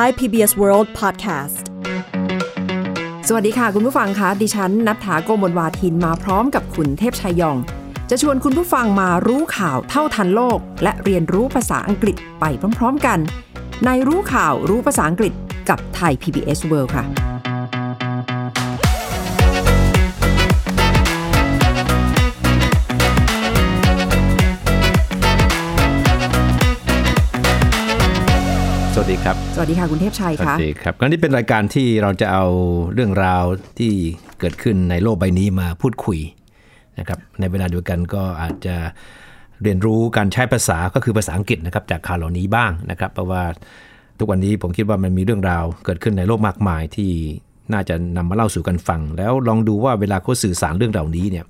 Thai PBS World Podcast สวัสดีค่ะ คุณผู้ฟังคะดิฉันนัฐถาโกมลวาทินมาพร้อมกับคุณเทพชัยยอง จะชวนคุณผู้ฟังมารู้ข่าวเท่าทันโลก และเรียนรู้ภาษาอังกฤษไปพร้อม ๆกัน ในรู้ข่าวรู้ภาษาอังกฤษกับไทย PBS World ค่ะ สวัสดีครับ สวัสดีค่ะคุณเทพชัยสวัค่ะสดีครับก็นี่เป็นรายการที่เราจะเอาเรื่องราวที่เกิดขึ้นในโลกใบนี้มาพูดคุยนะครับ ในเวลาเดียวกันก็อาจจะเรียนรู้การใช้ภาษาก็คือภาษาอังกฤษนะครับจากข่าวเหล่านี้บ้างนะครับ เพราะว่าทุกวันนี้ผมคิดว่ามันมีเรื่องราวเกิดขึ้นในโลกมากมายที่น่าจะนำมาเล่าสู่กันฟัง แล้วลองดูว่าเวลาเขาสื่อสารเรื่องเหล่านี้เนี่ย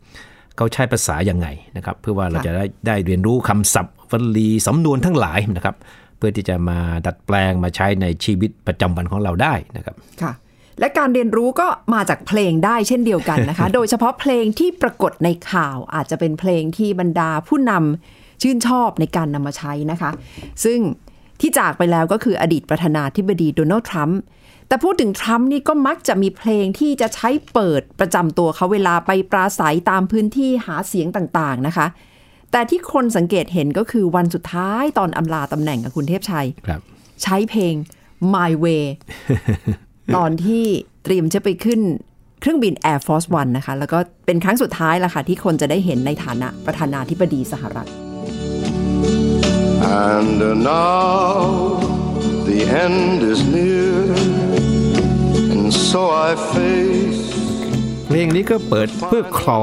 เขาใช้ภาษายังไงนะครับ เพื่อว่าเราจะได้ได้เรียนรู้คำศัพท์วลีสำนวนทั้งหลายนะครับ เพื่อที่จะมาดัดแปลงมาใช้ในชีวิตประจำวันของเราได้นะครับค่ะและการเรียนรู้ก็มาจากเพลงได้เช่นเดียวกันนะคะ โดยเฉพาะเพลงที่ปรากฏในข่าวอาจจะเป็นเพลงที่บรรดาผู้นำชื่นชอบในการนำมาใช้นะคะ ซึ่งที่จากไปแล้วก็คืออดีตประธานาธิบดีโดนัลด์ทรัมป์แต่พูดถึงทรัมป์นี่ก็มักจะมีเพลงที่จะใช้เปิดประจำตัวเขาเวลาไปปราศัยตามพื้นที่หาเสียงต่างๆนะคะ แต่ที่คนสังเกตเห็นก็คือวันสุดท้ายตอนอำลาตำแหน่งกับคุณเทพชัยครับใช้เพลง My Way ตอนที่เตรียมจะไปขึ้นเครื่องบิน Air Force One นะคะ แล้วก็เป็นครั้งสุดท้ายละค่ะ ที่คนจะได้เห็นในฐานะประธานาธิบดีสหรัฐ And now the end is near, and so I face เพลงนี้ก็เปิดเพื่อคลอ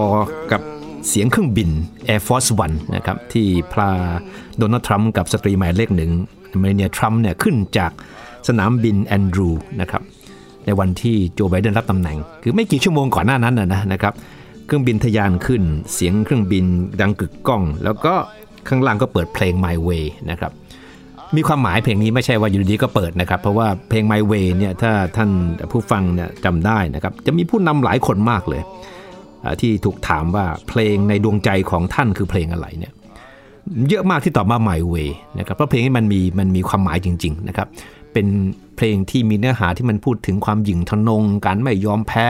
กับ เสียงเครื่องบิน Air Force One นะครับที่พาโดนัลด์ทรัมป์กับสตรีหมายเลขหนึ่งเมลาเนียทรัมป์เนี่ยขึ้นจากสนามบินแอนดรูว์สนะครับในวันที่โจไบเดนรับตำแหน่ง คือไม่กี่ชั่วโมงก่อนหน้านั้นนะนะครับเครื่องบินทะยานขึ้น เสียงเครื่องบินดังกึกก้อง แล้วก็ข้างล่างก็เปิดเพลง My Way นะครับมีความหมายเพลงนี้ไม่ใช่ว่าอยู่ดีๆก็เปิดนะครับ เพราะว่าเพลง My Way เนี่ยถ้าท่านผู้ฟังเนี่ยจำได้นะครับจะมีผู้นำหลายคนมากเลย ที่ถูกถามว่าเพลงในดวงใจของท่านคือเพลงอะไรเนี่ยเยอะมากที่ตอบมา My Way นะครับเพราะเพลงนี้มันมีมันมีความหมายจริง ๆ นะครับ เป็นเพลงที่มีเนื้อหาที่มันพูดถึงความหยิ่งทะนง การไม่ยอมแพ้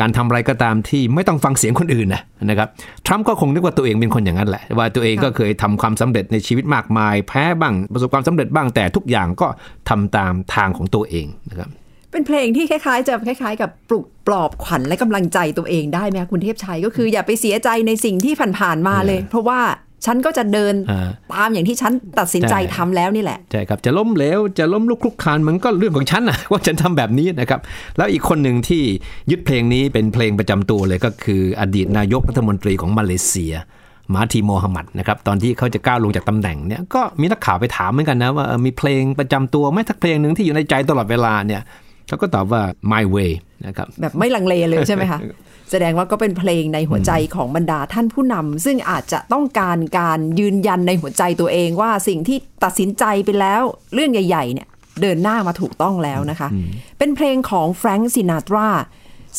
การทำอะไรก็ตามที่ไม่ต้องฟังเสียงคนอื่นนะนะครับทรัมป์ก็คงนึกว่าตัวเองเป็นคนอย่างนั้นแหละ ว่าตัวเองก็เคยทำความสำเร็จในชีวิตมากมาย แพ้บ้างประสบความสำเร็จบ้างแต่ทุกอย่างก็ทำตามทางของตัวเองนะครับ เป็นเพลงที่คล้ายๆ จะคล้าย ๆ กับปลุกปลอบขวัญและกำลังใจตัวเองได้ไหมคะคุณเทพชัยก็คืออย่าไปเสียใจในสิ่งที่ผ่านๆมาเลย เพราะว่าฉันก็จะเดินอ่าตามอย่างที่ฉันตัดสินใจใช่ทำแล้วนี่แหละ ใช่ครับจะล้มเหลวจะล้มลุกคลุกคลานมันก็เรื่องของฉันนะว่าฉันทำแบบนี้นะครับ แล้วอีกคนหนึ่งที่ยึดเพลงนี้เป็นเพลงประจำตัวเลยก็คืออดีตนายกรัฐมนตรีของมาเลเซียมาทีโมฮัมหมัดนะครับตอนที่เขาจะก้าวลงจากตำแหน่งเนี่ยก็มีนักข่าวไปถามเหมือนกันนะว่าเออมีเพลงประจำตัวไหมทักเพลงหนึ่งที่อยู่ในใจตลอดเวลาเนี่ย เขาก็ตอบว่า My Way นะครับแบบไม่ลังเลเลยใช่ไหมคะ แสดงว่าก็เป็นเพลงในหัวใจของบรรดาท่านผู้นำซึ่งอาจจะต้องการการยืนยันในหัวใจตัวเองว่าสิ่งที่ตัดสินใจไปแล้วเรื่องใหญ่ ๆ เนี่ยเดินหน้ามาถูกต้องแล้วนะคะ เป็นเพลงของแฟรงค์ซินาตรา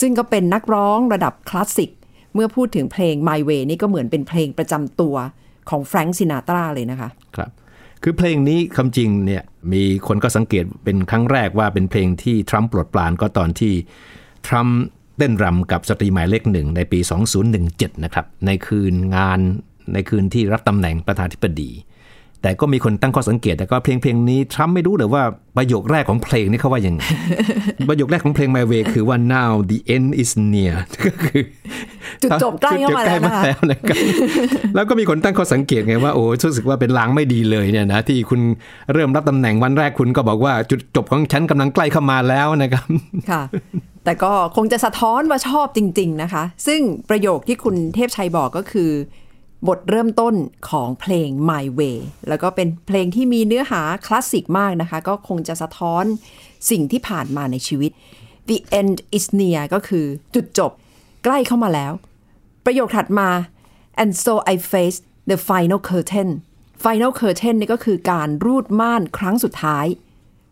ซึ่งก็เป็นนักร้องระดับคลาสสิก เมื่อพูดถึงเพลง My Way นี่ก็เหมือนเป็นเพลงประจำตัวของแฟรงค์ซินาตราเลยนะคะ ครับ คือเพลงนี้คำจริงเนี่ยมีคนก็สังเกตเป็นครั้งแรกว่าเป็นเพลงที่ทรัมป์ปลดปลานก็ตอนที่ทรัมป์เต้นรำกับสตรีหมายเลขหนึ่งในปี 2017 นะครับ ในคืนงานในคืนที่รับตำแหน่งประธานาธิบดี แต่ก็มีคนตั้งข้อสังเกต แต่ก็เพลงเพลงนี้ทรัมป์ไม่รู้เลยว่าประโยคแรกของเพลงนี้เขาว่ายังไงประโยคแรกของเพลง My Way คือว่า now the end is near ก็คือจุดจบใกล้เข้ามาแล้วนะคะจุดจบใกล้แล้วนะครับแล้วก็มีคนตั้งข้อสังเกตไงว่าโอ้รู้สึกว่าเป็นลางไม่ดีเลยเนี่ยนะที่คุณเริ่มรับตำแหน่งวันแรกคุณก็บอกว่าจุดจบของฉันกำลังใกล้เข้ามาแล้วนะครับค่ะ แต่ก็คงจะสะท้อนว่าชอบจริง ๆนะคะ ซึ่งประโยคที่คุณเทพชัยบอกก็คือ บทเริ่มต้นของเพลง My Way แล้วก็เป็นเพลงที่มีเนื้อหาคลาสสิกมากนะคะ ก็คงจะสะท้อนสิ่งที่ผ่านมาในชีวิต The end is near ก็คือจุดจบใกล้เข้ามาแล้ว ประโยคถัดมา and so I face the final curtain final curtain นี่ก็คือการรูดม่านครั้งสุดท้าย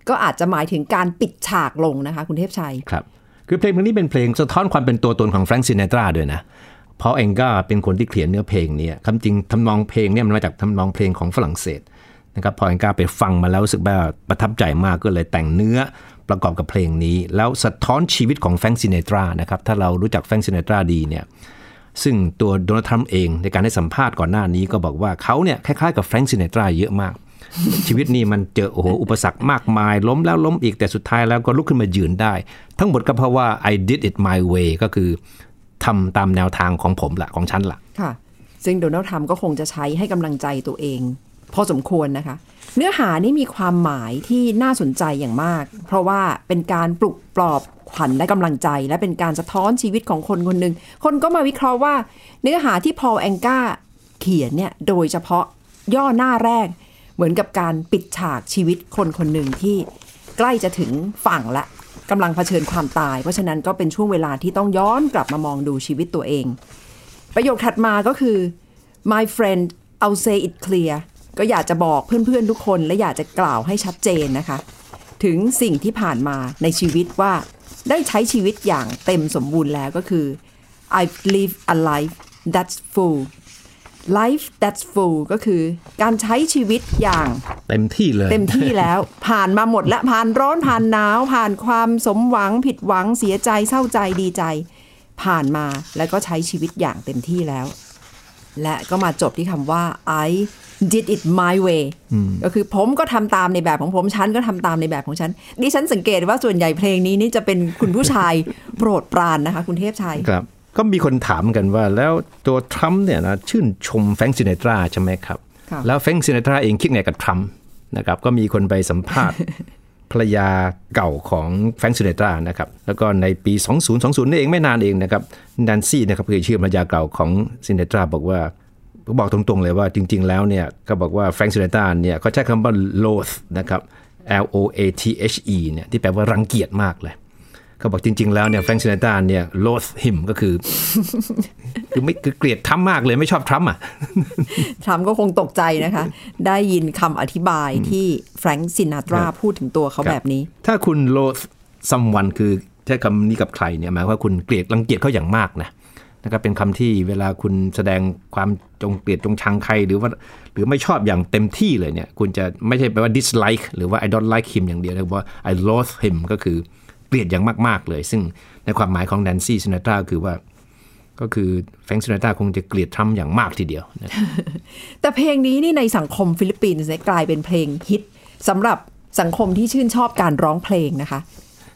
ก็อาจจะหมายถึงการปิดฉากลงนะคะ คุณเทพชัย ครับ คือเพลงนี้เป็นเพลงสะท้อนความเป็นตัวตนของแฟรงค์ซินเนตราด้วยนะ พราะเองก็เป็นคนที่เขียนเนื้อเพลงนี่ยคำจริงทำนองเพลงเนี่ยมันมาจากทำนองเพลงของฝรั่งเศสนะครับพอแองกาไปฟังมาแล้วรู้สึกว่าประทับใจมากก็เลยแต่งเนื้อประกอบกับเพลงนี้ แล้วสะท้อนชีวิตของแฟรงซินเนตรานะครับถ้าเรารู้จักแฟรงซินเนตราดีเนี่ยซึ่งตัวโดนัลด์ทรัมป์เองในการให้สัมภาษณ์ก่อนหน้านี้ก็บอกว่าเขาเนี่ยคล้ายๆกับแฟรงซินเนตราเยอะมาก ชีวิตนี่มันเจอโอ้โหอุปสรรคมากมาย ล้มแล้วล้มอีกแต่สุดท้ายแล้วก็ลุกขึ้นมายืนได้ ทั้งหมดก็เพราะว่า I did it my way ก็คือ ทำตามแนวทางของผมละของฉันละค่ะ ซึ่งโดนัลด์ทรัมป์ก็คงจะใช้ให้กำลังใจตัวเอง พอสมควรนะคะ เนื้อหานี่มีความหมายที่น่าสนใจอย่างมาก เพราะว่าเป็นการปลุกปลอบขวัญและกำลังใจ และเป็นการสะท้อนชีวิตของคนคนหนึ่งคนก็มาวิเคราะห์ว่า เนื้อหาที่พอลแองกาเขียนเนี่ยโดยเฉพาะย่อหน้าแรก เหมือนกับการปิดฉากชีวิตคนคนหนึ่งที่ใกล้จะถึงฝั่งละ กำลังเผชิญความตาย เพราะฉะนั้นก็เป็นช่วงเวลาที่ต้องย้อนกลับมามองดูชีวิตตัวเอง ประโยคถัดมาก็คือ my friend I'll say it clear ก็อยากจะบอกเพื่อนๆทุกคน และอยากจะกล่าวให้ชัดเจนนะคะ ถึงสิ่งที่ผ่านมาในชีวิตว่า ได้ใช้ชีวิตอย่างเต็มสมบูรณ์แล้วก็คือ I've lived a life that's full life that's full ก็คือการใช้ชีวิตอย่างเต็มที่เลย เต็มที่แล้ว ผ่านมาหมดและผ่านร้อนผ่านหนาว ผ่านความสมหวังผิดหวังเสียใจเศร้าใจดีใจ ผ่านมาแล้วก็ใช้ชีวิตอย่างเต็มที่แล้ว และก็มาจบที่คำว่า I did it my way ก็คือผมก็ทำตามในแบบของผม ฉันก็ทำตามในแบบของฉัน ดิฉันสังเกตว่าส่วนใหญ่เพลงนี้นี่จะเป็นคุณผู้ชายโปรดปรานนะคะ คุณเทพชัยครับ ก็มีคนถามกันว่าแล้วตัวทรัมป์เนี่ยนะชื่นชมแฟรงค์ซินเนตราใช่ไหมครับค่ะแล้วแฟรงค์ซินเนตราเองคิดไงกับทรัมป์นะครับก็มีคนไปสัมภาษณ์ภรรยาเก่าของแฟรงค์ซินาตรานะครับ แล้วก็ในปี 2020นี่เองไม่นานเองนะครับนันซี่นะครับคือชื่อภรรยาเก่าของซินาตราบอกว่าบอกตรงๆเลยว่าจริง ๆ แล้วเนี่ยก็บอกว่าแฟรงค์ซินาตราเนี่ยเขาใช้คำว่า loathe นะครับ L O A T H E เนี่ยที่แปลว่ารังเกียจมากเลย เขาบอกจริง ๆ แล้วเนี่ยแฟรงค์ซินเนตราเนี่ย loath him ก็คือ คือไม่คือเกลียดทรัมป์มากเลยไม่ชอบทรัมป์อะทรัมป์ก็คงตกใจนะคะ ได้ยินคำอธิบายที่แฟรงค์ซินาตราครับพูดถึงตัวเขาแบบนี้ ถ้าคุณ loath someone คือใช้คำนี้กับใครเนี่ยหมายความว่าคุณเกลียดรังเกียจเขาอย่างมากนะนะครับเป็นคำที่เวลาคุณแสดงความจงเกลียดจงชังใครหรือว่าหรือไม่ชอบอย่างเต็มที่เลยเนี่ย คุณจะไม่ใช่แปลว่า dislike หรือว่า I don't like him อย่างเดียวแต่ว่า I loathe him ก็คือ เกลียดอย่างมากๆเลย ซึ่งในความหมายของแดนซี่ซินาตราคือว่า ก็คือแฟรงค์ซินาตราคงจะเกลียดทรัมป์อย่างมากทีเดียวนะครับแต่เพลงนี้นี่ในสังคมฟิลิปปินส์เนี่ยกลายเป็นเพลงฮิตสำหรับสังคมที่ชื่นชอบการร้องเพลงนะคะ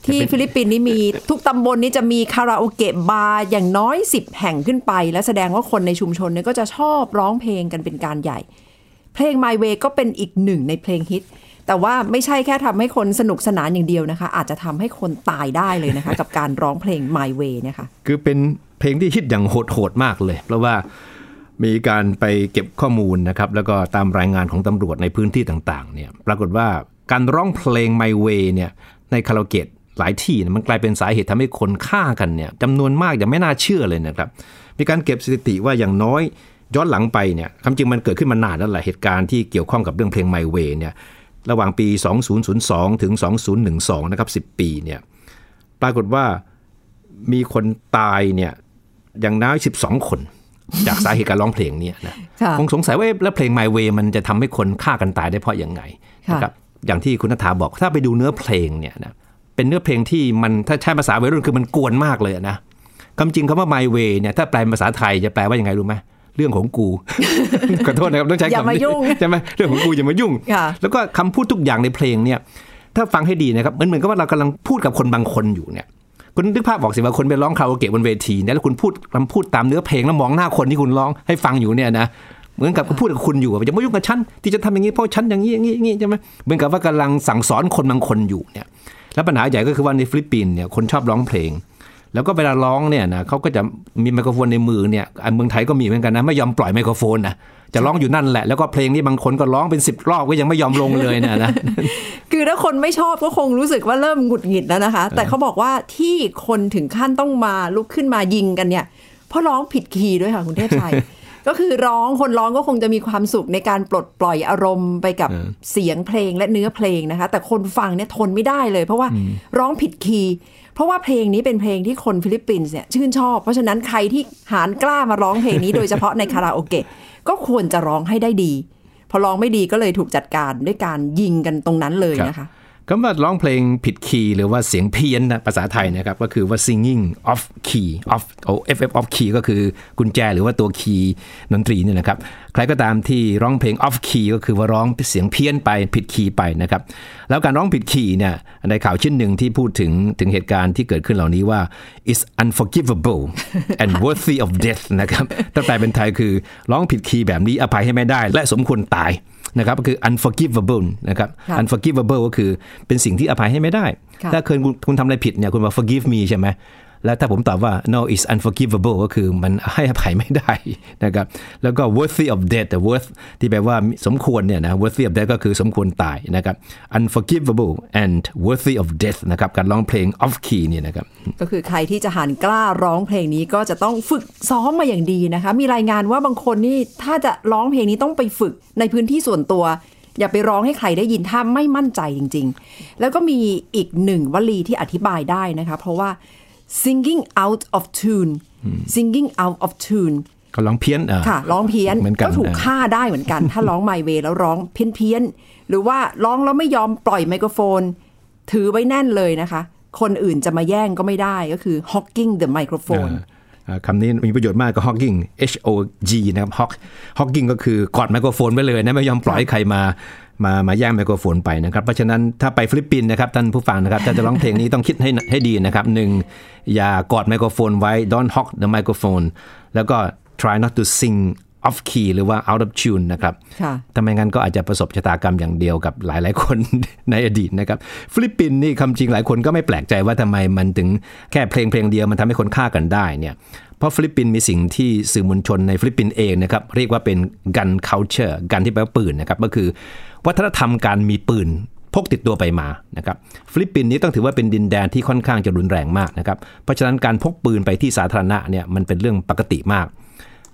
ที่ฟิลิปปินส์นี่มีทุกตำบลนี่จะมีคาราโอเกะบาร์อย่างน้อย 10 แห่งขึ้นไป และแสดงว่าคนในชุมชนเนี่ยก็จะชอบร้องเพลงกันเป็นการใหญ่ เพลง My Way ก็เป็นอีกหนึ่งในเพลงฮิต แต่ว่าไม่ใช่แค่ทำให้คนสนุกสนานอย่างเดียวนะคะ อาจจะทำให้คนตายได้เลยนะคะ กับการร้องเพลง My Way เนี่ยค่ะคือเป็นเพลงที่ฮิตอย่างโหดๆมากเลย เพราะว่ามีการไปเก็บข้อมูลนะครับ แล้วก็ตามรายงานของตำรวจในพื้นที่ต่างๆเนี่ยปรากฏว่าการร้องเพลง My Way เนี่ยในคาราโอเกะหลายที่มันกลายเป็นสาเหตุทำให้คนฆ่ากันเนี่ยจำนวนมากอย่างไม่น่าเชื่อเลยนะครับ มีการเก็บสถิติว่าอย่างน้อยย้อนหลังไปเนี่ยคำจริงมันเกิดขึ้นมานานแล้วแหละเหตุการณ์ที่เกี่ยวข้องกับเรื่องเพลง My Way เนี่ย ระหว่างปี 2002 ถึง 2012 นะครับ 10 ปีเนี่ยปรากฏว่ามีคนตายเนี่ยอย่างน้อย 12 คน จากสาเหตุการร้องเพลงเนี่ยนะค่ะคงสงสัยว่าเอ๊ะแล้วเพลง My Way มันจะทำให้คนฆ่ากันตายได้เพราะยังไงค่ะนะครับอย่างที่คุณนัฐาบอกถ้าไปดูเนื้อเพลงเนี่ยนะเป็นเนื้อเพลงที่มันถ้าใช้ภาษาวัยรุ่นคือมันกวนมากเลยนะคำจริงคำว่า My Way เนี่ยถ้าแปลเป็นภาษาไทยจะแปลว่ายังไงรู้ไหม เรื่องของกูขอโทษนะครับต้องใช้อย่าคำมานี้ยุ่งใช่ไหมเรื่องของกูอย่ามายุ่งค่ะแล้วก็คำพูดทุกอย่างในเพลงเนี่ย ถ้าฟังให้ดีนะครับมันเหมือนกับว่าเรากำลังพูดกับคนบางคนอยู่เนี่ยคุณนึกภาพบอกสิว่าคนไปร้องคาราโอเกะบนเวทีเนี่ยแล้วคุณพูดคำพูดตามเนื้อเพลงแล้วมองหน้าคนที่คุณร้องให้ฟังอยู่เนี่ยนะเหมือนกับคุณพูดกับคุณอยู่ว่าอย่ามายุ่งกับฉันที่จะทำอย่างนี้เพราะฉันอย่างนี้อย่างนี้อย่างนี้ใช่ไหมเหมือนกับว่ากำลังสั่งสอนคนบางคนอยู่เนี่ยแล้วปัญหาใหญ่ก็คือว่าในฟิลิปปินส์เนี่ยคนชอบร้องเพลง แล้วก็เวลาร้องเนี่ยนะเขาก็จะมีไมโครโฟนในมือเนี่ยอะเมืองไทยก็มีเหมือนกันนะไม่ยอมปล่อยไมโครโฟนนะจะร้องอยู่นั่นแหละ แล้วก็เพลงนี้บางคนก็ร้องเป็นสิบรอบก็ยังไม่ยอมลงเลยเนะนะคือถ้าคนไม่ชอบก็คงรู้สึกว่าเริ่มหงุดหงิดแล้วนะคะ แต่เขาบอกว่าที่คนถึงขั้นต้องมาลุกขึ้นมายิงกันเนี่ยเพราะร้องผิดคีย์ด้วยค่ะคุณเทพชัย ก็คือร้องคนร้องก็คงจะมีความสุขในการปลดปล่อยอารมณ์ไปกับเออเสียงเพลงและเนื้อเพลงนะคะ แต่คนฟังเนี่ยทนไม่ได้เลย เพราะว่าร้องผิดคีย์เพราะว่าเพลงนี้เป็นเพลงที่คนฟิลิปปินส์เนี่ยชื่นชอบ เพราะฉะนั้นใครที่หาญกล้ามาร้องเพลงนี้โดยเฉพาะในคาราโอเกะก็ควรจะร้องให้ได้ดี พอร้องไม่ดีก็เลยถูกจัดการด้วยการยิงกันตรงนั้นเลยนะคะ คำว่าร้องเพลงผิดคีย์หรือว่าเสียงเพี้ยนนะภาษาไทยนะครับก็คือว่า singing off key off โอ้ ff off key ก็คือกุญแจหรือว่าตัวคีย์ดนตรีเนี่ยนะครับใครก็ตามที่ร้องเพลง off key ก็คือว่าร้องเสียงเพี้ยนไปผิดคีย์ไปนะครับแล้วการร้องผิดคีย์เนี่ยในข่าวชิ้นหนึ่งที่พูดถึงถึงเหตุการณ์ที่เกิดขึ้นเหล่านี้ว่า is unforgivable and worthy of death นะครับถ้าแปลเป็นไทยคือร้องผิดคีย์แบบนี้อภัยให้ไม่ได้ และสมควรตาย นะครับก็คือ unforgivable นะครับค่ะ unforgivable ก็คือเป็นสิ่งที่อภัยให้ไม่ได้ค่ะถ้าเคยคุณคุณทำอะไรผิดเนี่ยคุณมา forgive me ใช่ไหม แล้วถ้าผมตอบว่า no is unforgivable ก็คือมันให้อภัยไม่ได้นะครับแล้วก็ worthy of death worth ที่แปลว่าสมควรเนี่ยนะ worthy of death ก็คือสมควรตายนะครับ unforgivable and worthy of death นะครับการร้องเพลง off key เนี่ยนะครับก็คือใครที่จะหันกล้าร้องเพลงนี้ก็จะต้องฝึกซ้อมมาอย่างดีนะคะมีรายงานว่าบางคนนี่ถ้าจะร้องเพลงนี้ต้องไปฝึกในพื้นที่ส่วนตัวอย่าไปร้องให้ใครได้ยินถ้าไม่มั่นใจจริง ๆ แล้วก็มีอีกหนึ่งวลีที่อธิบายได้นะคะ เพราะว่า singing out of tune singing out of tune ก็ร้องเพี้ยนอ่าค่ะร้องเพี้ยนเหมือนกันก็ถูกอ่าฆ่าได้เหมือนกัน ถ้าร้องไมเวแล้วร้องเพี้ยนเพี้ยนๆหรือว่าร้องแล้วไม่ยอมปล่อยไมโครโฟน ถือไว้แน่นเลยนะคะ คนอื่นจะมาแย่งก็ไม่ได้ก็คือ hawking the microphone อ่าคำนี้มีประโยชน์มากกับ hogging H O G นะครับ hog hogging ก็คือกอดไมโครโฟนไว้เลยนะไม่ยอมปล่อยให้ใครมา มามาแย่งไมโครโฟนไปนะครับเพราะฉะนั้นถ้าไปฟิลิปปินส์นะครับท่านผู้ฟังนะครับถ้าจะร้องเพลงนี้ต้องคิดให้ให้ดีนะครับหนึ่งอย่ากอดไมโครโฟนไว้ don't hog the microphone แล้วก็ try not to sing off key หรือว่า out of tune นะครับค่ะถ้าไม่งั้นก็อาจจะประสบชะตากรรมอย่างเดียวกับหลายๆ คนในอดีตนะครับ ฟิลิปปินส์นี่ความจริงหลายคนก็ไม่แปลกใจว่าทำไมมันถึงแค่เพลงเพลงเดียวมันทำให้คนฆ่ากันได้เนี่ย เพราะฟิลิปปินส์มีสิ่งที่สื่อมวลชนในฟิลิปปินส์เองนะครับ เรียกว่าเป็น gun culture gun ที่แปลว่าปืนนะครับ ก็คือ วัฒนธรรมการมีปืนพกติดตัวไปมานะครับฟิลิปปินส์นี้ต้องถือว่าเป็นดินแดนที่ค่อนข้างจะรุนแรงมากนะครับเพราะฉะนั้นการพกปืนไปที่สาธารณะเนี่ยมันเป็นเรื่องปกติมาก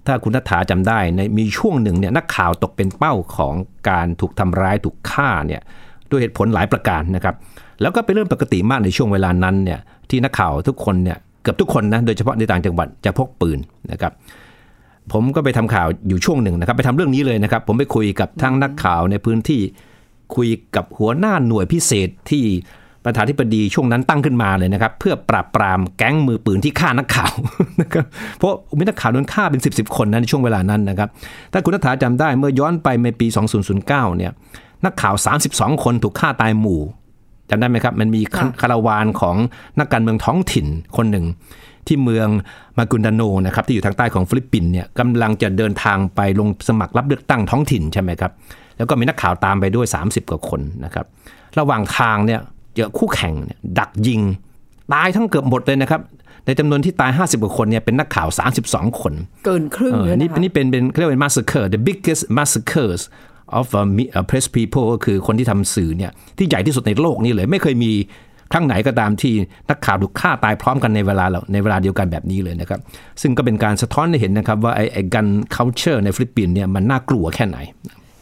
ถ้าคุณนัฐาจำได้ในมีช่วงหนึ่งเนี่ยนักข่าวตกเป็นเป้าของการถูกทำร้ายถูกฆ่าเนี่ยด้วยเหตุผลหลายประการนะครับแล้วก็เป็นเรื่องปกติมากในช่วงเวลานั้นเนี่ยที่นักข่าวทุกคนเนี่ยเกือบทุกคนนะโดยเฉพาะในต่างจังหวัดจะพกปืนนะครับ ผมก็ไปทำข่าวอยู่ช่วงหนึ่งนะครับ ไปทำเรื่องนี้เลยนะครับ ผมไปคุยกับทั้งนักข่าวในพื้นที่คุยกับหัวหน้าหน่วยพิเศษที่ประธานธิบดีช่วงนั้นตั้งขึ้นมาเลยนะครับ เพื่อปราบปรามแก๊งมือปืนที่ฆ่านักข่าวนะครับเพราะมีนักข่าวโดนฆ่าเป็น 10บสคนนะในช่วงเวลานั้นนะครับถ้าคุณนัฐาจำได้เมื่อย้อนไปในปี 2009 เนี่ยนักข่าว 32 คนถูกฆ่าตายหมู่จำได้ไหมครับ มันมีคาราวานของนักการเมืองท้องถิ่นคนหนึ่ง ที่เมืองมากุนดาโนนะครับที่อยู่ทางใต้ของฟิลิปปินส์เนี่ยกำลังจะเดินทางไปลงสมัครรับเลือกตั้งท้องถิ่นใช่ไหมครับแล้วก็มีนักข่าวตามไปด้วย 30 กว่าคนนะครับระหว่างทางเนี่ยเจอคู่แข่งเนี่ยดักยิง ตายทั้งเกือบหมดเลยนะครับในจำนวนที่ตาย 50 กว่าคนเนี่ยเป็นนักข่าว 32 คน เกินครึ่งเออเลยนี่นะคะนี่เป็นเป็นเขาเรียกว่า massacre the biggest massacres of uh, me- uh, press people ก็คือคนที่ทำสื่อเนี่ยที่ใหญ่ที่สุดในโลกนี้เลย ไม่เคยมี ครั้งไหนก็ตามที่นักข่าวถูกฆ่าตายพร้อมกันในเวลาในเวลาเดียวกันแบบนี้เลยนะครับ ซึ่งก็เป็นการสะท้อนให้เห็นนะครับว่าไอ้ไอ้ gun culture ในฟิลิปปินส์เนี่ยมันน่ากลัวแค่ไหน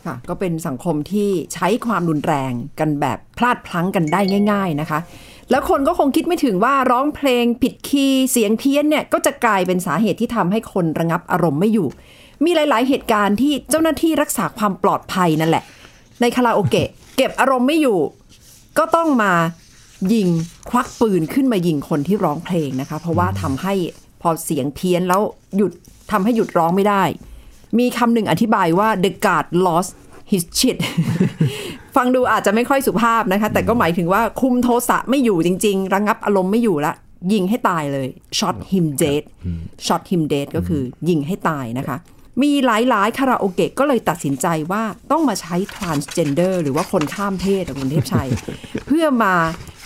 ค่ะก็เป็นสังคมที่ใช้ความรุนแรงกันแบบพลาดพลั้งกันได้ง่าย ๆนะคะ แล้วคนก็คงคิดไม่ถึงว่าร้องเพลงผิดคีย์เสียงเพี้ยนเนี่ยก็จะกลายเป็นสาเหตุที่ทำให้คนระงับอารมณ์ไม่อยู่ มีหลาย ๆ เหตุการณ์ที่เจ้าหน้าที่รักษาความปลอดภัยนั่นแหละ ในคาราโอเกะเก็บอารมณ์ไม่อยู่ ก็ต้องมา ยิงควักปืนขึ้นมายิงคนที่ร้องเพลงนะคะ เพราะว่าทำให้พอเสียงเพี้ยนแล้วหยุดทำให้หยุดร้องไม่ได้ มีคำหนึ่งอธิบายว่า the guard lost his shit ฟังดูอาจจะไม่ค่อยสุภาพนะคะ แต่ก็หมายถึงว่าคุมโทสะไม่อยู่จริง ๆ ระงับอารมณ์ไม่อยู่ละยิงให้ตายเลย shot him dead shot him dead ก็คือยิงให้ตายนะคะ มีหลายๆคาราโอเกะก็เลยตัดสินใจว่าต้องมาใช้ transgender หรือว่าคนข้ามเพศอะคุณเทพชัย เพื่อมา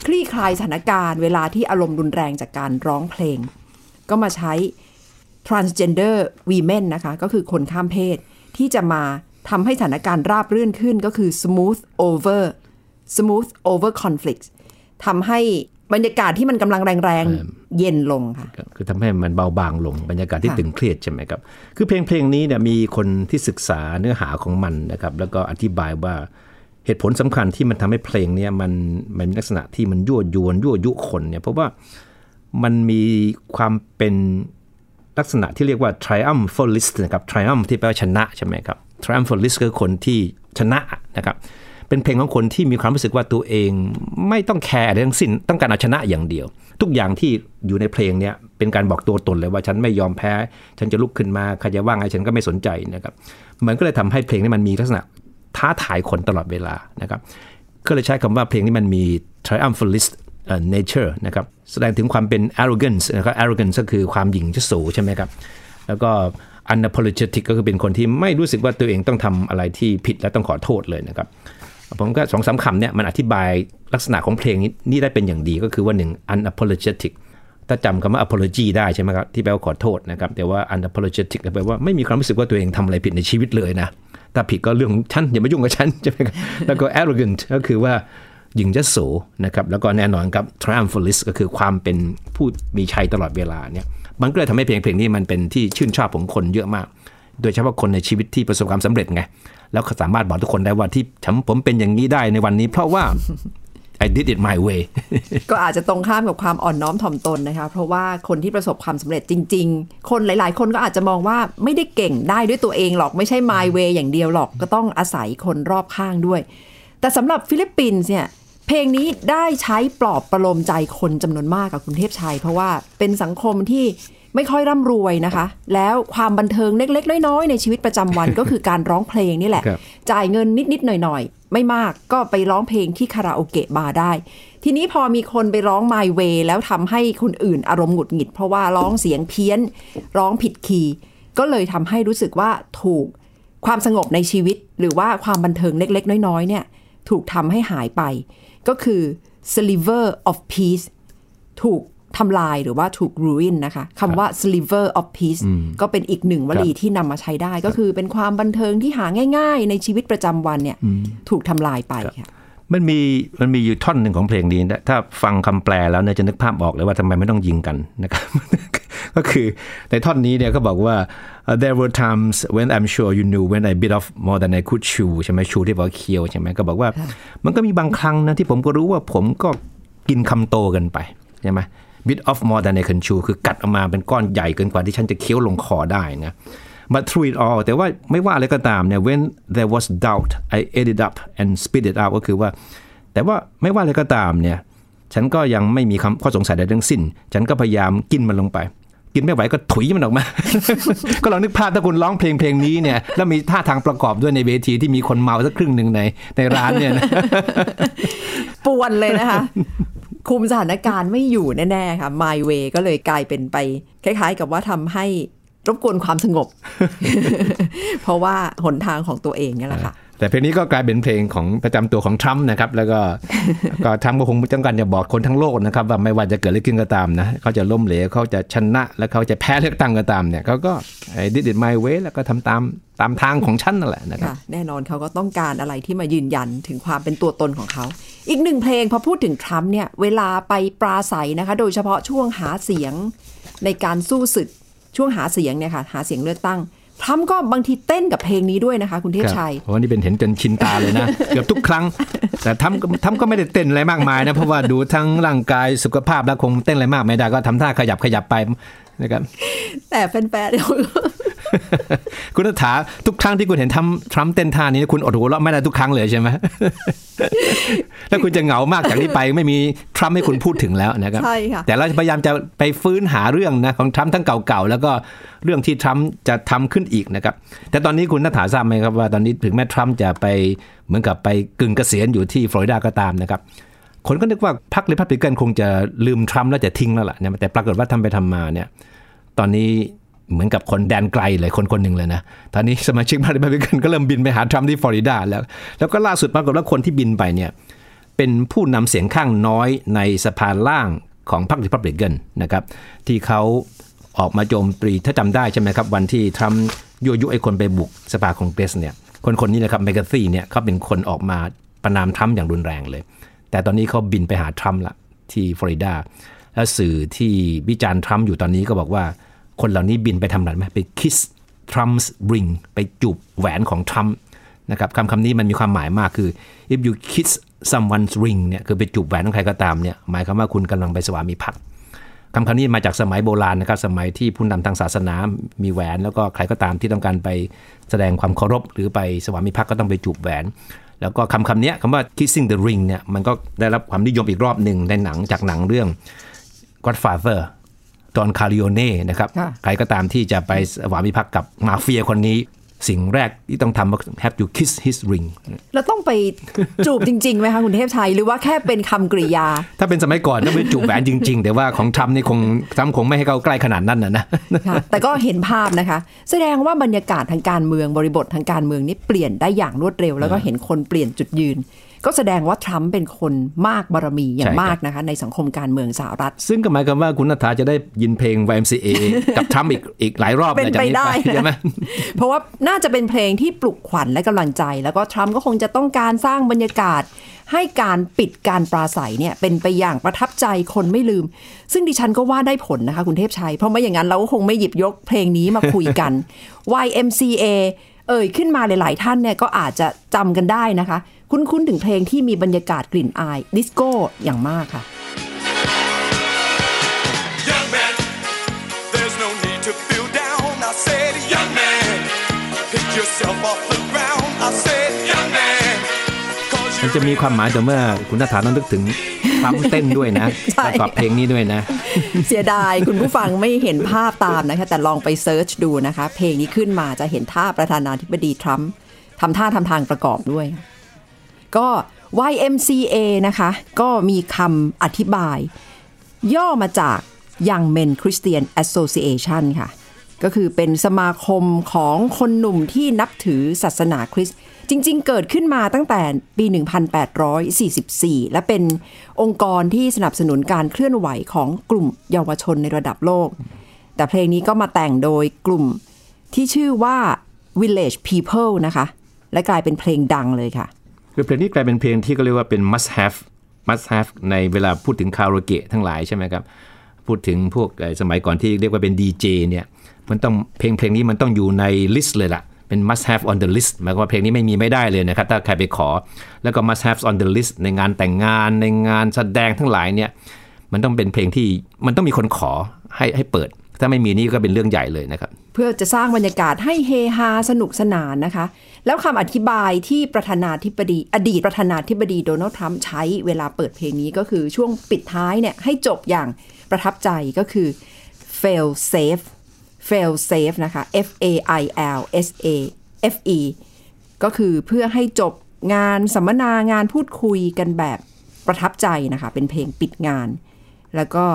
คลี่คลายสถานการณ์เวลาที่อารมณ์รุนแรงจากการร้องเพลง ก็มาใช้ transgender women นะคะ ก็คือคนข้ามเพศ ที่จะมาทำให้สถานการณ์ราบรื่นขึ้นก็คือ smooth over smooth over conflict ทำให้บรรยากาศที่มันกำลังแรงๆ เย็นลงค่ะครับคือทำให้มันเบาบางลงบรรยากาศที่ค่ะตึงเครียดใช่ไหมครับ คือเพลงเพลงนี้เนี่ยมีคนที่ศึกษาเนื้อหาของมันนะครับ แล้วก็อธิบายว่าเหตุผลสำคัญที่มันทำให้เพลงเนี้มันมันมีลักษณะที่มันยั่วยวนยั่วยุคนเนี่ยเพราะว่ามันมีความเป็นลักษณะที่เรียกว่า triumphalist นะครับ triumph ที่แปลว่าชนะใช่ไหมครับ triumphalist ก็คือคนที่ชนะนะครับ เป็นเพลงของคนที่มีความรู้สึกว่าตัวเองไม่ต้องแคร์อะไรทั้งสิ้นต้องการเอาชนะอย่างเดียว ทุกอย่างที่อยู่ในเพลงเนี่ยเป็นการบอกตัวตนเลยว่าฉันไม่ยอมแพ้ ฉันจะลุกขึ้นมาใครจะว่าไงฉันก็ไม่สนใจนะครับมันก็เลยทำให้เพลงนี้มันมีลักษณะท้าทายคนตลอดเวลานะครับก็เลยใช้คำว่าเพลงนี้มันมี triumphalist nature นะครับแสดงถึงความเป็น arrogance นะครับ arrogance ก็คือความหยิ่งยโสใช่ไหมครับแล้วก็ unapologetic ก็คือเป็นคนที่ไม่รู้สึกว่าตัวเองต้องทำอะไรที่ผิดและต้องขอโทษเลยนะครับ ผมก็สองสามคำเนี่ยมันอธิบายลักษณะของเพลงนี้นี่ได้เป็นอย่างดีก็คือว่าหนึ่ง unapologetic ถ้าจำคำว่า apology ได้ใช่ไหมครับ ที่แปลว่าขอโทษนะครับ แต่ว่า unapologetic แปลว่าไม่มีความรู้สึกว่าตัวเองทำอะไรผิดในชีวิตเลยนะ ถ้าผิดก็เรื่องฉันอย่ามายุ่งกับฉันใช่ไหมครับแล้วก็ arrogant ก็คือว่าหยิ่งจะโสนะครับแล้วก็แน่นอนครับ triumphalist ก็คือความเป็นผู้มีชัยตลอดเวลาเนี่ยมันก็เลยทำให้เพลงเพลงนี้มันเป็นที่ชื่นชอบของคนเยอะมาก โดยเฉพาะคนในชีวิตที่ประสบความสำเร็จไง แล้วก็สามารถบอกทุกคนได้ว่าที่ฉันผมเป็นอย่างนี้ได้ในวันนี้ เพราะว่า I did it my way ก็อาจจะตรงข้ามกับความอ่อนน้อมถ่อมตนนะคะ เพราะว่าคนที่ประสบความสำเร็จจริง ๆ คนหลาย ๆ คนก็อาจจะมองว่าไม่ได้เก่งได้ด้วยตัวเองหรอกไม่ใช่ my way อย่างเดียวหรอกก็ต้องอาศัยคนรอบข้างด้วย แต่สำหรับฟิลิปปินส์เนี่ยเพลงนี้ได้ใช้ปลอบประโลมใจคนจำนวนมากกับคุณเทพชัย เพราะว่าเป็นสังคมที่ ไม่ค่อยร่ำรวยนะคะ แล้วความบันเทิงเล็ก ๆ น้อยๆในชีวิตประจำวันก็คือการร้องเพลงนี่แหละครับจ่ายเงินนิด ๆ หน่อย ๆ ไม่มากก็ไปร้องเพลงที่คาราโอเกะบาร์ได้ ทีนี้พอมีคนไปร้อง My Way แล้วทำให้คนอื่นอารมณ์หงุดหงิด เพราะว่าร้องเสียงเพี้ยน ร้องผิดคีย์ก็เลยทำให้รู้สึกว่าถูกความสงบในชีวิต หรือว่าความบันเทิงเล็ก ๆ น้อย ๆ เนี่ยถูกทำให้หายไป ก็คือ sliver of peace ถูก ทำลายหรือว่าถูก ruin นะคะคำว่า sliver of peace ก็เป็นอีกหนึ่งวลีที่นำมาใช้ได้ก็คือเป็นความบันเทิงที่หาง่าย ๆ ในชีวิตประจำวันเนี่ยถูกทำลายไปค่ะมันมีมันมีอยู่ท่อนหนึ่งของเพลงนี้นะถ้าฟังคำแปลแล้วเนี่ยจะนึกภาพออกเลยว่าทำไมไม่ต้องยิงกันนะครับก็คือในท่อนนี้เนี่ยเขาบอกว่า uh, there were times when I'm sure you knew when I bit off more than I could chew ใช่ไหม chew ที่บอกว่าเคี้ยวใช่ไหมก็บอกว่า มันก็มีบางครั้งนะที่ผมก็รู้ว่าผมก็กินคำโตเกันไปใช่ไหม bit of more than I can chew คือกัดออกมาเป็นก้อนใหญ่เกินกว่าที่ฉันจะเคี้ยวลงคอได้นะ but through it all แต่ว่าไม่ว่าอะไรก็ตามเนี่ย when there was doubt I ate it up and spit it out ก็คือว่า แต่ว่าไม่ว่าอะไรก็ตามเนี่ยฉันก็ยังไม่มีคำข้อสงสัยใดทั้งสิ้น ฉันก็พยายามกินมันลงไป กินไม่ไหวก็ถุยมันออกมา ก็ลองนึกภาพถ้าคุณร้องเพลงเพลงนี้เนี่ยแล้วมีท่าทางประกอบด้วยในเวทีที่มีคนเมาสักครึ่งหนึ่งในในร้านเนี่ยป่วนเลยนะคะ คุมสถานการณ์ไม่อยู่แน่ๆค่ะ My Way ก็เลยกลายเป็นไป คล้ายๆ กับว่าทำให้รบกวนความสงบ เพราะว่าหนทางของตัวเองนี่แหละค่ะ แต่เพลงนี้ก็กลายเป็นเพลงของประจำตัวของทรัมป์นะครับ แล้วก็ก็ทรัมป์ก็คงต้องการจะบอกคนทั้งโลกนะครับ ว่าไม่ว่าจะเกิดอะไรขึ้นก็ตามนะเขาจะล้มเหลวเขาจะชนะ และเขาจะแพ้เลือกตั้งก็ตามเนี่ยเขาก็ไอ้ did it my way แล้วก็ทำตามตามทางของฉันนั่นแหละนะครับแน่นอนเขาก็ต้องการอะไรที่มายืนยันถึงความเป็นตัวตนของเขา อีกหนึ่งเพลงพอพูดถึงทรัมป์เนี่ยเวลาไปปราศัยนะคะ โดยเฉพาะช่วงหาเสียงในการสู้ศึกช่วงหาเสียงเนี่ยค่ะหาเสียงเลือกตั้ง ทรัมป์ก็บางทีเต้นกับเพลงนี้ด้วยนะคะ คุณเทพชัยครับโอ้นี่เป็นเห็นจนชินตาเลยนะ เกือบทุกครั้ง แต่ทำก็ทำก็ไม่ได้เต้นอะไรมากมายนะ เพราะว่าดูทั้งร่างกายสุขภาพแล้วคงเต้นอะไรมากไม่ได้ก็ทำท่าขยับขยับไปนะครับแต่แฟนๆเดี๋ยว คุณนัฐาทุกครั้งที่คุณเห็นทำทรัมป์เต้นท่านี้คุณอดหัวเราะไม่ได้ทุกครั้งเลยใช่ไหมแล้วคุณจะเหงามากจากนี้ไปไม่มีทรัมป์ให้คุณพูดถึงแล้วนะครับใช่ค่ะแต่เราพยายามจะไปฟื้นหาเรื่องนะของทรัมป์ทั้งเก่าๆแล้วก็เรื่องที่ทรัมป์จะทำขึ้นอีกนะครับ แต่ตอนนี้คุณนัฐาทราบไหมครับว่าตอนนี้ถึงแม้ทรัมป์จะไปเหมือนกับไปกึ่งเกษียณอยู่ที่ฟลอริดาก็ตามนะครับคนก็นึกว่าพรรครีพับลิกันคงจะลืมทรัมป์แล้วจะทิ้งแล้วล่ะเนี่ยแต่ปรากฏว่าทำไปทำมาเนี่ย ตอนนี้ เหมือนกับคนแดนไกลเลยคนคนหนึ่งเลยนะ ตอนนี้สมาชิกพรรครีพับลิกันก็เริ่มบินไปหาทรัมป์ที่ฟลอริดาแล้ว แล้วก็ล่าสุดปรากฏว่าคนที่บินไปเนี่ยเป็นผู้นำเสียงข้างน้อยในสภาล่างของพรรครีพับลิกันนะครับที่เขาออกมาโจมตีถ้าจำได้ใช่ไหมครับ วันที่ทรัมป์ยั่วยุให้คนไปบุกสภาคองเกรสเนี่ยคนคนนี้นะครับแมคคาร์ธีเนี่ยเขาเป็นคนออกมาประณามทรัมป์อย่างรุนแรงเลย แต่ตอนนี้เขาบินไปหาทรัมป์ละที่ฟลอริดาแล้วสื่อที่วิจารณ์ทรัมป์อยู่ตอนนี้ก็บอกว่า คนเหล่านี้บินไปทำอะไรไหมไป kissทรัมป์ริงไปจูบแหวนของทรัมป์นะครับคำคำนี้มันมีความหมายมากคือ if you kiss someone's ring เนี่ยคือไปจูบแหวนของใครก็ตามเนี่ยหมายความว่าคุณกำลังไปสวามีภักดิ์คำคำนี้มาจากสมัยโบราณนะครับสมัยที่ผู้นำทางศาสนา มีแหวน แล้วก็ใครก็ตามที่ต้องการไปแสดงความเคารพ หรือไปสวามิภักดิ์ก็ต้องไปจูบแหวน แล้วก็คำคำนี้คำว่า kissing the ring เนี่ยมันก็ได้รับความนิยมอีกรอบหนึ่งในหนังจากหนังเรื่อง Godfather ดอนคาริโอเน่นะครับค่ะใครก็ตามที่จะไปสวามิภักดิ์กับมาเฟียคนนี้สิ่งแรกที่ต้องทำก็ have to kiss his ring แล้วต้องไปจูบจริงๆไหมคะคุณเทพชัย หรือว่าแค่เป็นคำกริยา ถ้าเป็นสมัยก่อนต้องไปจูบแหวนจริง ๆ แต่ว่าของทรัมป์นี่คงทรัมป์คงไม่ให้เข้าใกล้ขนาดนั้นนะนะค่ะแต่ก็เห็นภาพนะคะ แสดงว่าบรรยากาศทางการเมืองบริบททางการเมืองนี่เปลี่ยนได้อย่างรวดเร็ว แล้วก็เห็นคนเปลี่ยนจุดยืน ก็แสดงว่าทรัมป์เป็นคนมากบารมีอย่าใช่งครับมากนะคะในสังคมการเมืองสหรัฐ ซึ่งก็หมายความว่าคุณนัทธาจะได้ยินเพลง YMCA กับทรัมป์อีกอีกหลายรอบเป็นลยจากไปได้ใช่ไหมเพราะว่าน่าจะเป็นเพลงที่ปลุกขวัญและกำลังใจ แล้วก็ทรัมป์ก็คงจะต้องการสร้างบรรยากาศ ให้การปิดการปราศัยเนี่ยเป็นไปอย่างประทับใจคนไม่ลืม ซึ่งดิฉันก็ว่าได้ผลนะคะคุณเทพชัย เพราะไม่อย่างนั้นเราก็คงไม่หยิบยกเพลงนี้มาคุยกัน YMCA เอ่ยขึ้นมาหลาย ๆ ท่านเนี่ยก็อาจจะจำกันได้นะคะ คุ้นๆถึงเพลงที่มีบรรยากาศกลิ่นอาย ดิสโก้อย่างมากค่ะ Young man, there's no need to feel down. I said, young man, pick yourself off the ground. I said, young man, cause มัน you're จะมีความหมายแต่เมื่อคุณนัทธาต้องนึกถึงทรัมป์เต้นด้วยนะใช่ประกอบเพลงนี้ด้วยนะ เสียดายคุณผู้ฟังไม่เห็นภาพตามนะคะ แต่ลองไป search ดูนะคะ เพลงนี้ขึ้นมาจะเห็นท่าประธานาธิบดีทรัมป์ทำท่าทำทางประกอบด้วย ก็ YMCA นะคะ ก็มีคำอธิบาย ย่อมาจาก Young Men Christian Association ค่ะ ก็คือเป็นสมาคมของคนหนุ่มที่นับถือศาสนาคริสต์จริง ๆ เกิดขึ้นมาตั้งแต่ปี 1844 และเป็นองค์กรที่สนับสนุนการเคลื่อนไหวของกลุ่มเยาวชนในระดับโลก แต่เพลงนี้ก็มาแต่งโดยกลุ่มที่ชื่อว่า Village People นะคะ และกลายเป็นเพลงดังเลยค่ะ คือเพลงนี้กลายเป็นเพลงที่ก็เรียกว่าเป็น must have must have ในเวลาพูดถึงคาราโอเกะทั้งหลายใช่ไหมครับ พูดถึงพวกสมัยก่อนที่เรียกว่าเป็นดีเจเนี่ย มันต้องเพลงเพลงนี้มันต้องอยู่ในลิสต์เลยล่ะ เป็น must have on the list หมายความว่าเพลงนี้ไม่มีไม่ได้เลยนะครับ ถ้าใครไปขอ แล้วก็ must have on the list ในงานแต่งงานในงานแสดงทั้งหลายเนี่ย มันต้องเป็นเพลงที่มันต้องมีคนขอให้ให้เปิด ถ้าไม่มีนี่ก็เป็นเรื่องใหญ่เลยนะครับ พื่อจะสร้างบรรยากาศให้เฮฮาสนุกสนานนะคะ แล้วคำอธิบายที่ประธานาธิบดี อดีตประธานาธิบดีโดนัลด์ทรัมป์ใช้เวลาเปิดเพลงนี้ก็คือช่วงปิดท้ายเนี่ยให้จบอย่างประทับใจก็คือ fail safe fail safe นะคะ F A I L S A F E ก็คือเพื่อให้จบงานสัมมนางานพูดคุยกันแบบประทับใจนะคะ เป็นเพลงปิดงาน แล้วก็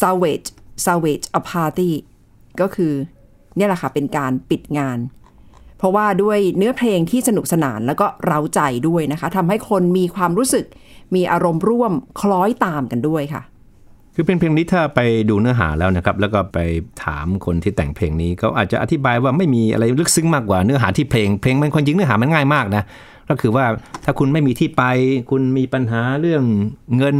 salvage salvage a party ก็คือ เนี่ยแหละค่ะเป็นการปิดงาน เพราะว่าด้วยเนื้อเพลงที่สนุกสนานแล้วก็เร้าใจด้วยนะคะทำให้คนมีความรู้สึก มีอารมณ์ร่วมคล้อยตามกันด้วยค่ะ คือเป็นเพลงนี้ถ้าไปดูเนื้อหาแล้วนะครับ แล้วก็ไปถามคนที่แต่งเพลงนี้เขาอาจจะอธิบายว่าไม่มีอะไรลึกซึ้งมากกว่าเนื้อหาที่เพลงเพลงมันคนจริงเนื้อหามันง่ายมากนะก็คือว่าถ้าคุณไม่มีที่ไป คุณมีปัญหาเรื่องเงิน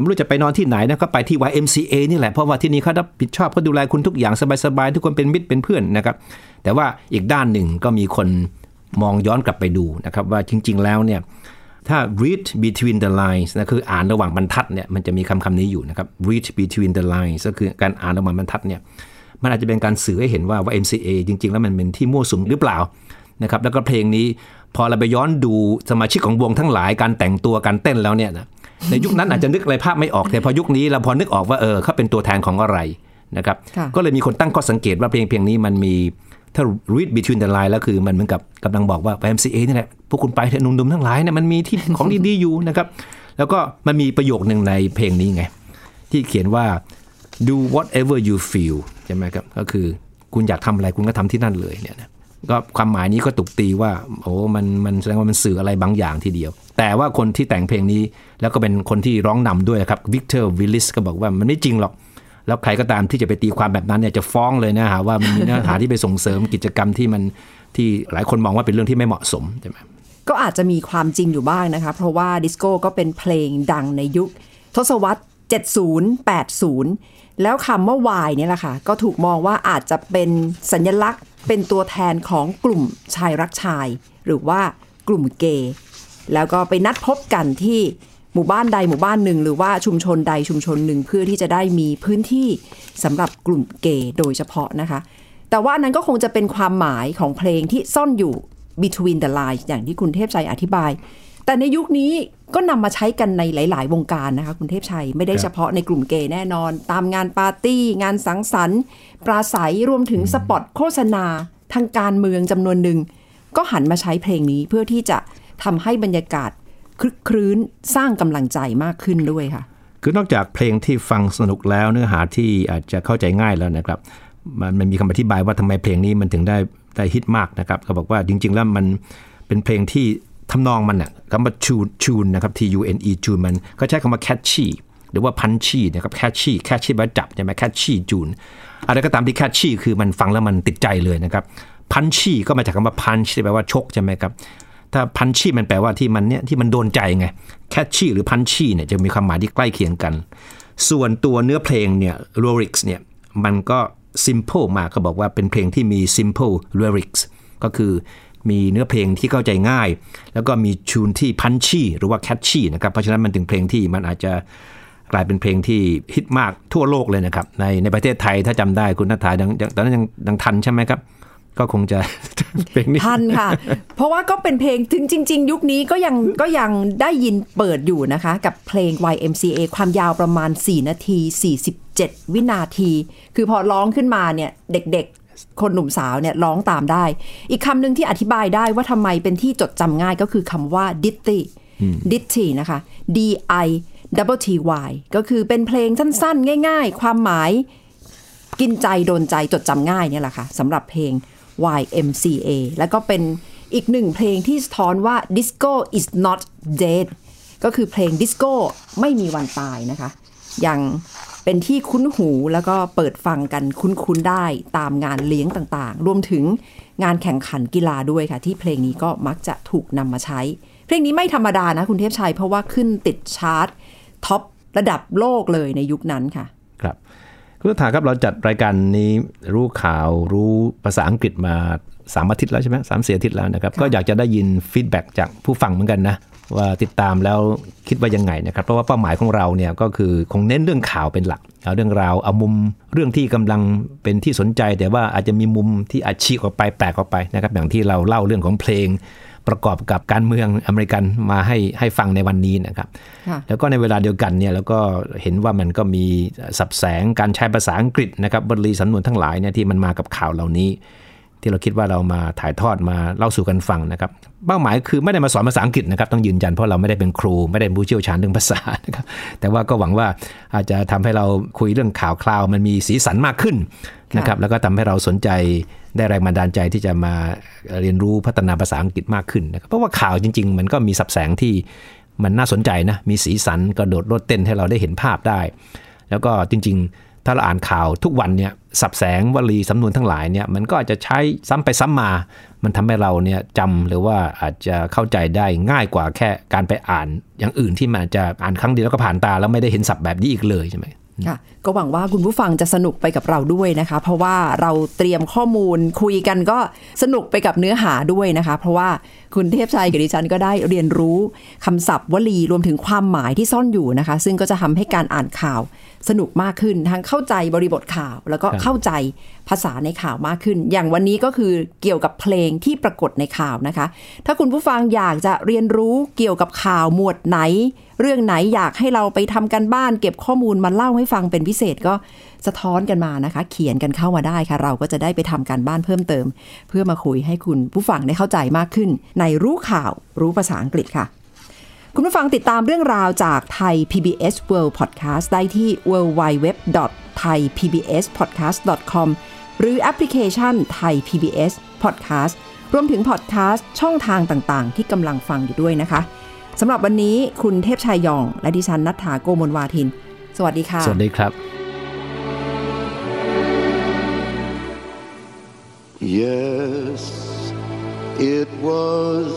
ไม่รู้จะไปนอนที่ไหนนะก็ไปที่ YMCA นี่แหละเพราะว่าที่นี่เขารับผิดชอบเขาดูแลคุณทุกอย่างสบายๆทุกคนเป็นมิตรเป็นเพื่อนนะครับ แต่ว่าอีกด้านหนึ่งก็มีคนมองย้อนกลับไปดูนะครับว่าจริง ๆ แล้วเนี่ยถ้า read between the lines นะคืออ่านระหว่างบรรทัดเนี่ยมันจะมีคำคำนี้อยู่นะครับ read between the lines ก็คือการอ่านระหว่างบรรทัดเนี่ยมันอาจจะเป็นการสื่อให้เห็นว่าว่า MCA จริง ๆ แล้วมันเป็นที่มั่วสุมหรือเปล่านะครับแล้วก็เพลงนี้พอเราไปย้อนดูสมาชิกของวงทั้งหลายการแต่งตัวการเต้นแล้วเนี่ยนะ ในยุคนั้นอาจจะนึกอะไรภาพไม่ออกแต่พอยุคนี้เราพอนึกออกว่าเออเขาเป็นตัวแทนของอะไรนะครับค่ะก็เลยมีคนตั้งข้อสังเกตว่าเพลงเพลงนี้มันมีถ้า read between the line แล้วคือมันเหมือนกับกำลังบอกว่า YMCA นี่แหละพวกคุณไปเถอะหนุ่มๆทั้งหลายเนี่ยมันมีที่ของดีๆอยู่นะครับแล้วก็มันมีประโยคหนึ่งในเพลงนี้ไง ที่เขียนว่า do whatever you feel ใช่ไหมครับ ก็คือคุณอยากทำอะไรคุณก็ทำที่นั่นเลยเนี่ยนะ ก็ความหมายนี้ก็ถูกตีว่า โอ้มันมันแสดงว่ามันสื่ออะไรบางอย่างทีเดียว แต่ว่าคนที่แต่งเพลงนี้ แล้วก็เป็นคนที่ร้องนำด้วยครับวิกเตอร์วิลลิสก็บอกว่ามันไม่จริงหรอก แล้วใครก็ตามที่จะไปตีความแบบนั้นเนี่ยจะฟ้องเลยนะฮะว่ามันมีเนื้อหาที่ไปส่งเสริมกิจกรรมที่มันที่หลายคนมองว่าเป็นเรื่องที่ไม่เหมาะสมใช่ไหมก็อาจจะมีความจริงอยู่บ้างนะคะ เพราะว่าดิสโก้ก็เป็นเพลงดังในยุค ทศวรรษ 70 80 แล้วคำว่าวายเนี่ยแหละค่ะ ก็ถูกมองว่าอาจจะเป็นสัญลักษณ์ เป็นตัวแทนของกลุ่มชายรักชาย หรือว่ากลุ่มเกย์แล้วก็ไปนัดพบกันที่หมู่บ้านใดหมู่บ้านหนึ่ง หรือว่าชุมชนใดชุมชนหนึ่งเพื่อที่จะได้มีพื้นที่สำหรับกลุ่มเกย์โดยเฉพาะนะคะ แต่ว่านั้นก็คงจะเป็นความหมายของเพลงที่ซ่อนอยู่ between the lines อย่างที่คุณเทพชัยอธิบาย แต่ในยุคนี้ก็นำมาใช้กันในหลาย ๆ วงการนะคะคุณเทพชัย ไม่ได้ครับเฉพาะในกลุ่มเกย์แน่นอน ตามงานปาร์ตี้ งานสังสรรค์ ปราศัยรวมถึงสปอตโฆษณา ทางการเมืองจำนวนหนึ่ง ก็หันมาใช้เพลงนี้เพื่อที่จะทำให้บรรยากาศคลึกครื้นสร้างกำลังใจมากขึ้นด้วยค่ะ คือนอกจากเพลงที่ฟังสนุกแล้วเนื้อหาที่อาจจะเข้าใจง่ายแล้วนะครับ มันมันมีคำอธิบายว่าทำไมเพลงนี้มันถึงได้ได้ฮิตมากนะครับเขาบอกว่าจริง ๆ แล้วมันเป็นเพลงที่ ทำนองมันน่ะคำว่าชูนชูนนะครับ T U N E จูนมันก็ใช้คำว่า catchy หรือว่า punchy นะครับ catchy catchy แปลว่าจับใช่ไหม catchy จูนอะไรก็ตามที่ catchy คือมันฟังแล้วมันติดใจเลยนะครับ punchy ก็มาจากคำว่า punch ที่แปลว่าชกใช่ไหมครับถ้าพันชีมันแปลว่าที่มันเนี่ยที่มันโดนใจไงแคชชี่หรือพันชีเนี่ยจะมีความหมายที่ใกล้เคียงกัน ส่วนตัวเนื้อเพลงเนี่ย lyrics เนี่ยมันก็ simple มากก็บอกว่าเป็นเพลงที่มี simple lyrics ก็คือ มีเนื้อเพลงที่เข้าใจง่าย แล้วก็มีชูนที่พันชี่หรือว่าแคชชี่นะครับ เพราะฉะนั้นมันถึงเพลงที่มันอาจจะกลายเป็นเพลงที่ฮิตมากทั่วโลกเลยนะครับ ในในประเทศไทยถ้าจำได้คุณนัทธายตอนนั้นยังยังทันใช่ไหมครับ ก็คงจะเพลงนี้ทันค่ะ เพราะว่าก็เป็นเพลงถึงจริง ๆ ยุคนี้ก็ยังก็ยังได้ยินเปิดอยู่นะคะ กับเพลง YMCA ความยาวประมาณ 4 นาที 47 วินาที คือพอร้องขึ้นมาเนี่ยเด็กๆ คนหนุ่มสาวเนี่ยร้องตามได้ อีกคำหนึ่งที่อธิบายได้ว่าทำไมเป็นที่จดจำง่ายก็คือคำว่า ditty ditty นะคะ D I double T Y ก็คือเป็นเพลงสั้นๆ ง่ายๆ ความหมายกินใจโดนใจจดจำง่ายเนี่ยแหละค่ะสำหรับเพลง YMCA แล้วก็เป็นอีกหนึ่งเพลงที่สะท้อนว่า disco is not dead ก็คือเพลงดิสโก้ไม่มีวันตายนะคะยัง เป็นที่คุ้นหูแล้วก็เปิดฟังกันคุ้นๆได้ตามงานเลี้ยงต่างๆ รวมถึงงานแข่งขันกีฬาด้วยค่ะ ที่เพลงนี้ก็มักจะถูกนำมาใช้ เพลงนี้ไม่ธรรมดานะคุณเทพชัย เพราะว่าขึ้นติดชาร์ต top ระดับโลกเลยในยุคนั้นค่ะ ครับคุณฐาครับเราจัดรายการนี้รู้ข่าวรู้ภาษาอังกฤษมา สามอาทิตย์แล้วใช่ไหมสามสี่อาทิตย์แล้วนะครับ ก็อยากจะได้ยิน feedback จากผู้ฟังเหมือนกันนะว่าติดตามแล้วคิดว่ายังไงนะครับ เพราะว่าเป้าหมายของเราเนี่ยก็คือคงเน้นเรื่องข่าวเป็นหลักเอาเรื่องราวเอามุมเรื่องที่กำลังเป็นที่สนใจ แต่ว่าอาจจะมีมุมที่อาจฉีกออกไปแปลกออกไปนะครับ อย่างที่เราเล่าเรื่องของเพลงประกอบกับการเมืองอเมริกันมาให้ให้ฟังในวันนี้นะครับค่ะแล้วก็ในเวลาเดียวกันเนี่ยแล้วก็เห็นว่ามันก็มีศัพท์แสงการใช้ภาษาอังกฤษนะครับวลีสำนวนทั้งหลายเนี่ยที่มันมากับข่าวเหล่านี้ ที่เราคิดว่าเรามาถ่ายทอดมาเล่าสู่กันฟังนะครับ เป้าหมายคือไม่ได้มาสอนภาษาอังกฤษนะครับ ต้องยืนยันเพราะเราไม่ได้เป็นครูไม่ได้เป็นผู้เชี่ยวชาญเรื่องภาษานะครับแต่ว่าก็หวังว่าอาจจะทำให้เราคุยเรื่องข่าวคราวมันมีสีสันมากขึ้นนะครับแล้วก็ทำให้เราสนใจได้แรงบันดาลใจที่จะมาเรียนรู้พัฒนาภาษาอังกฤษมากขึ้นนะครับเพราะว่าข่าวจริง ๆ มันก็มีสับแสงที่มันน่าสนใจนะมีสีสันกระโดดโลดเต้นให้เราได้เห็นภาพได้ แล้วก็จริง ๆ ถ้าเราอ่านข่าวทุกวันเนี่ยสับแสงวลีสำนวนทั้งหลายเนี่ยมันก็อาจจะใช้ซ้ำไปซ้ำมา มันทำให้เราเนี่ยจำหรือว่าอาจจะเข้าใจได้ง่ายกว่าแค่การไปอ่านอย่างอื่นที่มันอาจจะอ่านครั้งเดียวแล้วก็ผ่านตา แล้วไม่ได้เห็นศัพท์แบบนี้อีกเลยใช่ไหมค่ะก็หวังว่าคุณผู้ฟังจะสนุกไปกับเราด้วยนะคะ เพราะว่าเราเตรียมข้อมูลคุยกันก็สนุกไปกับเนื้อหาด้วยนะคะ เพราะว่าคุณเทพชัยกับดิฉันก็ได้เรียนรู้คำศัพท์วลีรวมถึงความหมายที่ซ่อนอยู่นะคะ ซึ่งก็จะทำให้การอ่านข่าว สนุกมากขึ้น ทั้งเข้าใจบริบทข่าว แล้วก็ครับเข้าใจภาษาในข่าวมากขึ้น อย่างวันนี้ก็คือเกี่ยวกับเพลงที่ปรากฏในข่าวนะคะ ถ้าคุณผู้ฟังอยากจะเรียนรู้เกี่ยวกับข่าวหมวดไหน เรื่องไหนอยากให้เราไปทำกันบ้าน เก็บข้อมูลมาเล่าให้ฟังเป็นพิเศษก็สะท้อนกันมานะคะ เขียนกันเข้ามาได้ค่ะ เราก็จะได้ไปทำการบ้านเพิ่มเติม เพื่อมาคุยให้คุณผู้ฟังได้เข้าใจมากขึ้น ในรู้ข่าวรู้ภาษาอังกฤษค่ะ คุณผู้ฟังติดตามเรื่องราวจากไทย PBS World Podcast ได้ที่ www.thaipbspodcast.com หรือแอปพลิเคชันไทย PBS Podcast รวมถึงพอดแคสต์ช่องทางต่างๆ ที่กำลังฟังอยู่ด้วยนะคะสำหรับวันนี้คุณเทพชายยอง และดิฉันนัฐถาโกมลวาทิน สวัสดีค่ะ สวัสดีครับ Yes, it was